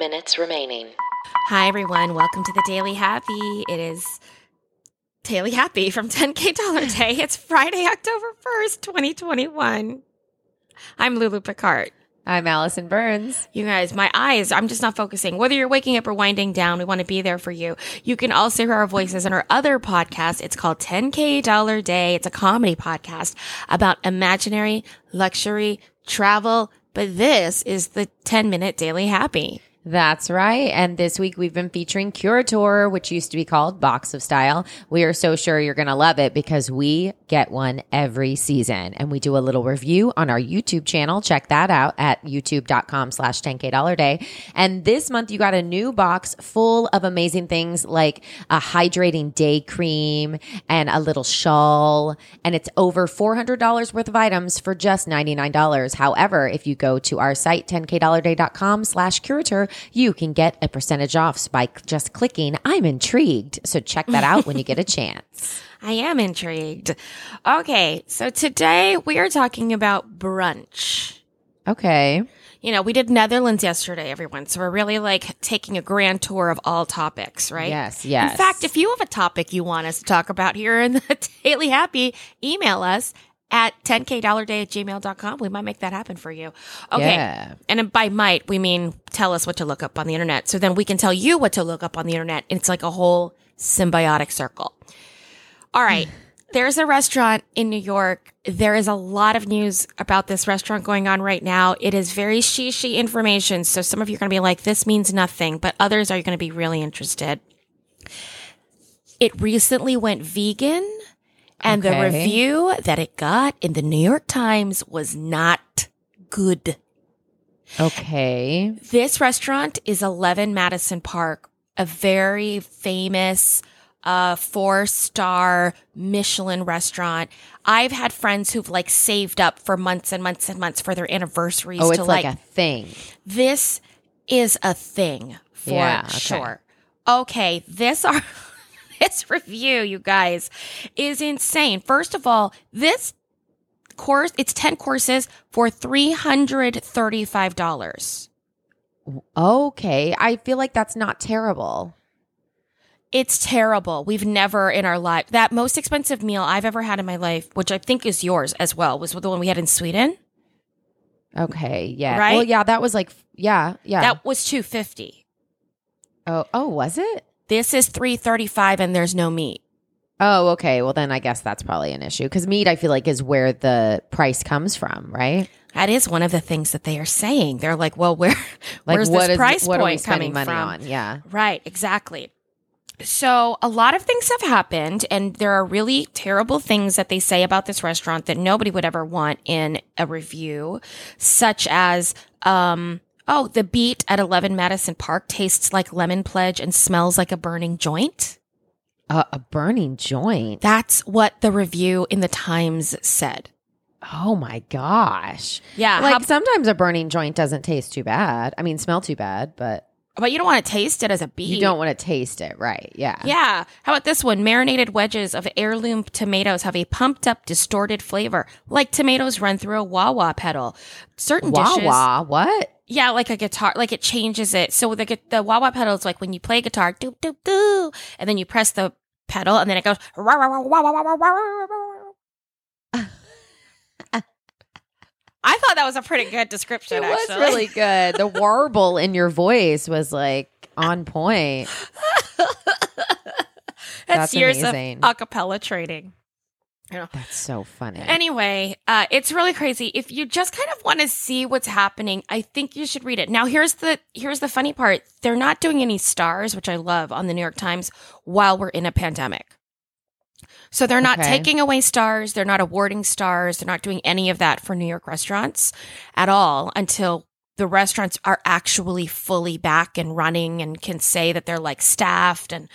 minutes remaining. Hi, everyone. Welcome to the Daily Happy. It is Daily Happy from 10K Dollar Day. It's Friday, October 1st, 2021. I'm Lulu Picard. I'm Allison Burns. You guys, my eyes, I'm just not focusing. Whether you're waking up or winding down, we want to be there for you. You can also hear our voices in our other podcast. It's called 10K Dollar Day. It's a comedy podcast about imaginary luxury travel, but this is the 10 minute Daily Happy. That's right. And this week we've been featuring Curateur, which used to be called Box of Style. We are so sure you're going to love it because we get one every season and we do a little review on our YouTube channel. Check that out at youtube.com slash 10k dollar day. And this month you got a new box full of amazing things like a hydrating day cream and a little shawl. And it's over $400 worth of items for just $99. However, if you go to our site, 10kdollarday.com slash curateur, you can get a percentage off by just clicking I'm intrigued. So check that out when you get a chance. I am intrigued. Okay, so today we are talking about brunch. Okay. You know, we did Netherlands yesterday, everyone. So we're really like taking a grand tour of all topics, right? Yes, yes. In fact, if you have a topic you want us to talk about here in the Daily Happy, email us at 10kdollarday at gmail.com. We might make that happen for you. Okay. Yeah. And by might, we mean tell us what to look up on the internet. So then we can tell you what to look up on the internet. It's like a whole symbiotic circle. All right. There's a restaurant in New York. There is a lot of news about this restaurant going on right now. It is very shishy information. So some of you are going to be like, this means nothing, but others are going to be really interested. It recently went vegan and the review that it got in the New York Times was not good. Okay. This restaurant is 11 Madison Park, a very famous uh, four star Michelin restaurant. I've had friends who've like saved up for months and months and months for their anniversaries Oh, to it's like, like, a thing. this is a thing for Yeah, okay. sure. Okay, this are this review, you guys, is insane. First of all, this course it's 10 courses for $335. Okay. I feel like that's not terrible. It's terrible. We've never in our life that most expensive meal I've ever had in my life, which I think is yours as well, was the one we had in Sweden. Okay. Yeah. Right? Well, yeah, that was like, yeah, yeah. That was 250. oh, oh, was it? This is 335 and there's no meat. Oh, okay. Well, then I guess that's probably an issue because meat, I feel like, is where the price comes from, right? That is one of the things that they are saying. They're like, well, where Like, where's what this is- price what are we point coming money from? on? Yeah. Right, exactly. So, a lot of things have happened, and there are really terrible things that they say about this restaurant that nobody would ever want in a review, such as, um, oh, the beet at 11 Madison Park tastes like lemon pledge and smells like a burning joint. Uh, a burning joint. That's what the review in the Times said. Oh my gosh. Yeah, Like how- sometimes a burning joint doesn't taste too bad. I mean, smell too bad, but but you don't want to taste it as a beet. you don't want to taste it, right? Yeah. Yeah. How about this one? Marinated wedges of heirloom tomatoes have a pumped up, distorted flavor, like tomatoes run through a wah wah pedal. Certain Wah dishes. wah. What? Yeah, like a guitar, like it changes it. So the the wah wah pedal is like when you play guitar, doo doo doo, and then you press the pedal, and then it goes. Wah, wah, wah, wah, wah, wah, wah, wah, wah. I thought that was a pretty good description. It was really good. The warble in your voice was like on point. That's, That's years amazing. of acapella training. That's so funny. Anyway, uh, it's really crazy. If you just kind of want to see what's happening, I think you should read it. Now, here's the here's the funny part: they're not doing any stars, which I love, on the New York Times while we're in a pandemic. So they're not Okay. taking away stars, they're not awarding stars, they're not doing any of that for New York restaurants at all until the restaurants are actually fully back and running and can say that they're like staffed and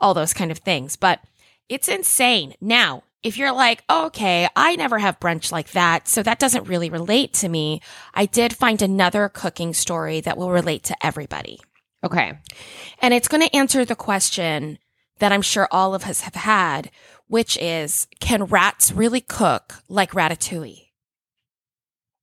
all those kind of things. But it's insane. Now, if you're like, okay, I never have brunch like that, so that doesn't really relate to me, I did find another cooking story that will relate to everybody. okay. And it's going to answer the question that I'm sure all of us have had, which is can rats really cook like ratatouille?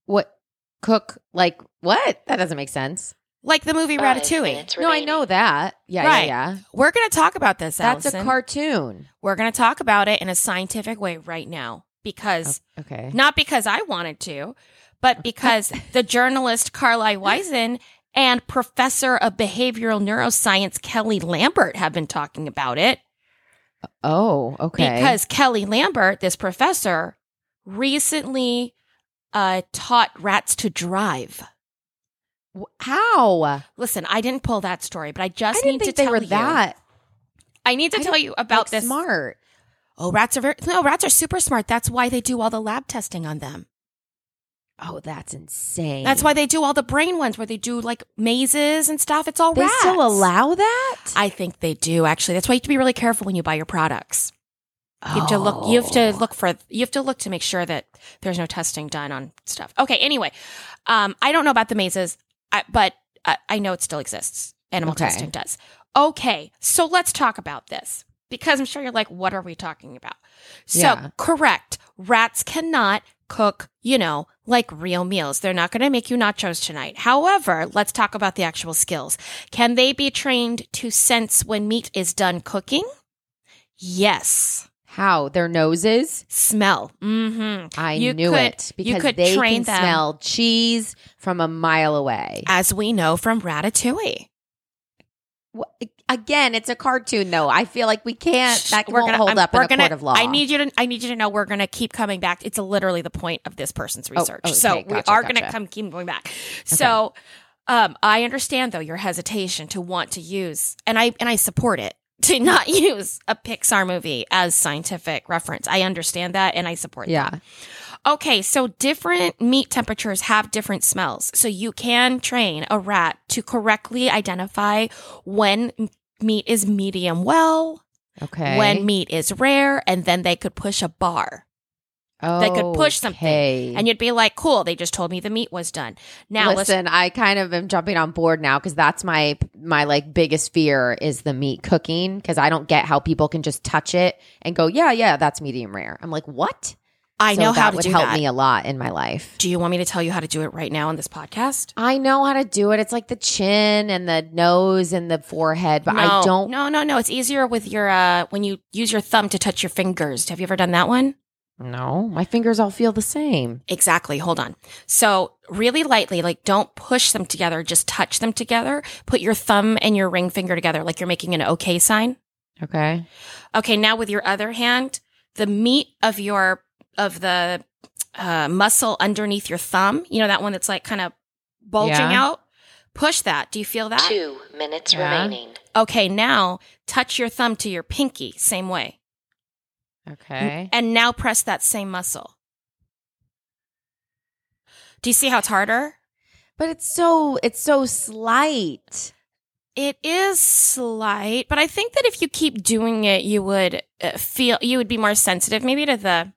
What cook like what? That doesn't make sense. like the movie Five Ratatouille. minutes No, I know that. Yeah, Right. yeah, yeah. We're going to talk about this. That's a cartoon. We're going to talk about it in a scientific way right now because Okay. not because I wanted to, but because the journalist Carly Wiesen and professor of behavioral neuroscience Kelly Lambert have been talking about it. Oh, okay. Because Kelly Lambert, this professor, recently uh, taught rats to drive. How? Listen, I didn't pull that story, but I just I need to they tell were you. that I need to I tell you about like, this. smart. Oh, rats are very no, rats are super smart. That's why they do all the lab testing on them. Oh, that's insane. That's why they do all the brain ones where they do like mazes and stuff. It's all they rats. still allow that. I think they do actually. That's why you have to be really careful when you buy your products. You have to look. You have to Oh. look for. You have to look to make sure that there's no testing done on stuff. Okay. Anyway, um, I don't know about the mazes, I, but I, I know it still exists. Animal Okay. testing does. Okay, so let's talk about this because I'm sure you're like, what are we talking about? So Yeah. correct, rats cannot cook. You know, like real meals. They're not going to make you nachos tonight. However, let's talk about the actual skills. Can they be trained to sense when meat is done cooking? Yes. How their noses? Smell. Mm-hmm. I You knew could- it you because could they train can them. smell cheese from a mile away. As we know from Ratatouille. Again, it's a cartoon, though. I feel like we can't. That won't hold I'm- up in we're a gonna- court of law. I need you to. I need you to know we're going to keep coming back. It's literally the point of this person's research. okay, so we gotcha, are going to come keep going back. So, um, I understand though your hesitation to want to use, and I and I support it to not use a Pixar movie as scientific reference. I understand that, and I support that. Okay, so different meat temperatures have different smells. So you can train a rat to correctly identify when meat is medium well, Okay. when meat is rare, and then they could push a bar. they could push something, Okay. And you'd be like, cool, they just told me the meat was done. Now let's listen, I kind of am jumping on board now because that's my my like biggest fear is the meat cooking because I don't get how people can just touch it and go, yeah, yeah, that's medium rare. I'm like, what? I So know how to would do help that. Would help me a lot in my life. Do you want me to tell you how to do it right now on this podcast? I know how to do it. It's like the chin and the nose and the forehead, but I don't. No, no, no. It's easier with your uh when you use your thumb to touch your fingers. Have you ever done that one? No, my fingers all feel the same. Exactly. Hold on. So, really lightly, like don't push them together, just touch them together. Put your thumb and your ring finger together, like you're making an okay sign. Okay. Okay. Now, with your other hand, the meat of your, of the uh, muscle underneath your thumb, you know, that one that's like kind of bulging Yeah. out, push that. Do you feel that? Two minutes Yeah. remaining. Okay. Now, touch your thumb to your pinky, same way. Okay. And now press that same muscle. Do you see how it's harder? But it's so it's so slight. It is slight, but I think that if you keep doing it, you would uh, feel you would be more sensitive, maybe to the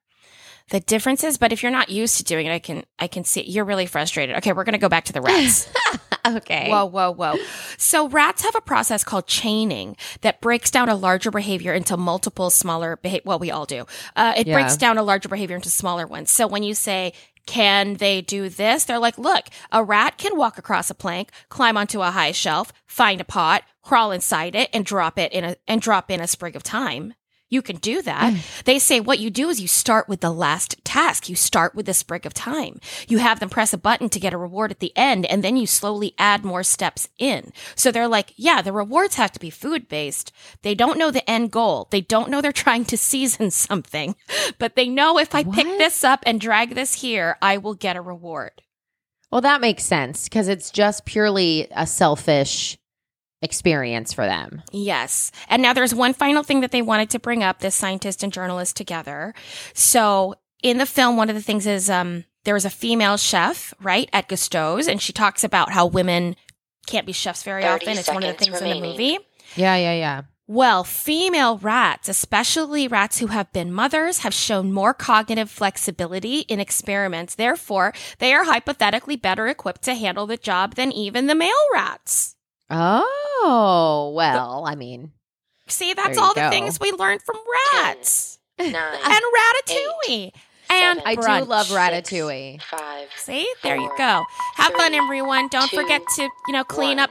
the differences. But if you're not used to doing it, I can I can see you're really frustrated. Okay, we're gonna go back to the rats. okay. Whoa, whoa, whoa! So rats have a process called chaining that breaks down a larger behavior into multiple smaller. Beha- well, we all do. Uh, it Yeah. breaks down a larger behavior into smaller ones. So when you say can they do this? They're like, look, a rat can walk across a plank, climb onto a high shelf, find a pot, crawl inside it, and drop it in a and drop in a sprig of thyme. You can do that. Mm. they say what you do is you start with the last task. You start with the sprig of thyme. You have them press a button to get a reward at the end, and then you slowly add more steps in. So they're like, yeah, the rewards have to be food based. They don't know the end goal. They don't know they're trying to season something, but they know if I pick this up and drag this here, I will get a reward. Well, that makes sense because it's just purely a selfish experience for them. Yes. And now there's one final thing that they wanted to bring up, this scientist and journalist together. So in the film, one of the things is um, there was a female chef, right, at Gusteau's, and she talks about how women can't be chefs very often. It's one of the seconds things in the movie. Yeah, yeah, yeah. Well, female rats, especially rats who have been mothers, have shown more cognitive flexibility in experiments. Therefore, they are hypothetically better equipped to handle the job than even the male rats. Oh, well, I mean, See, that's There you all the go. things we learned from rats Nine. and Ratatouille. and I brunch. do love ratatouille. Five. See, there you go. Have fun, everyone. Don't two, forget to, you know, clean one. up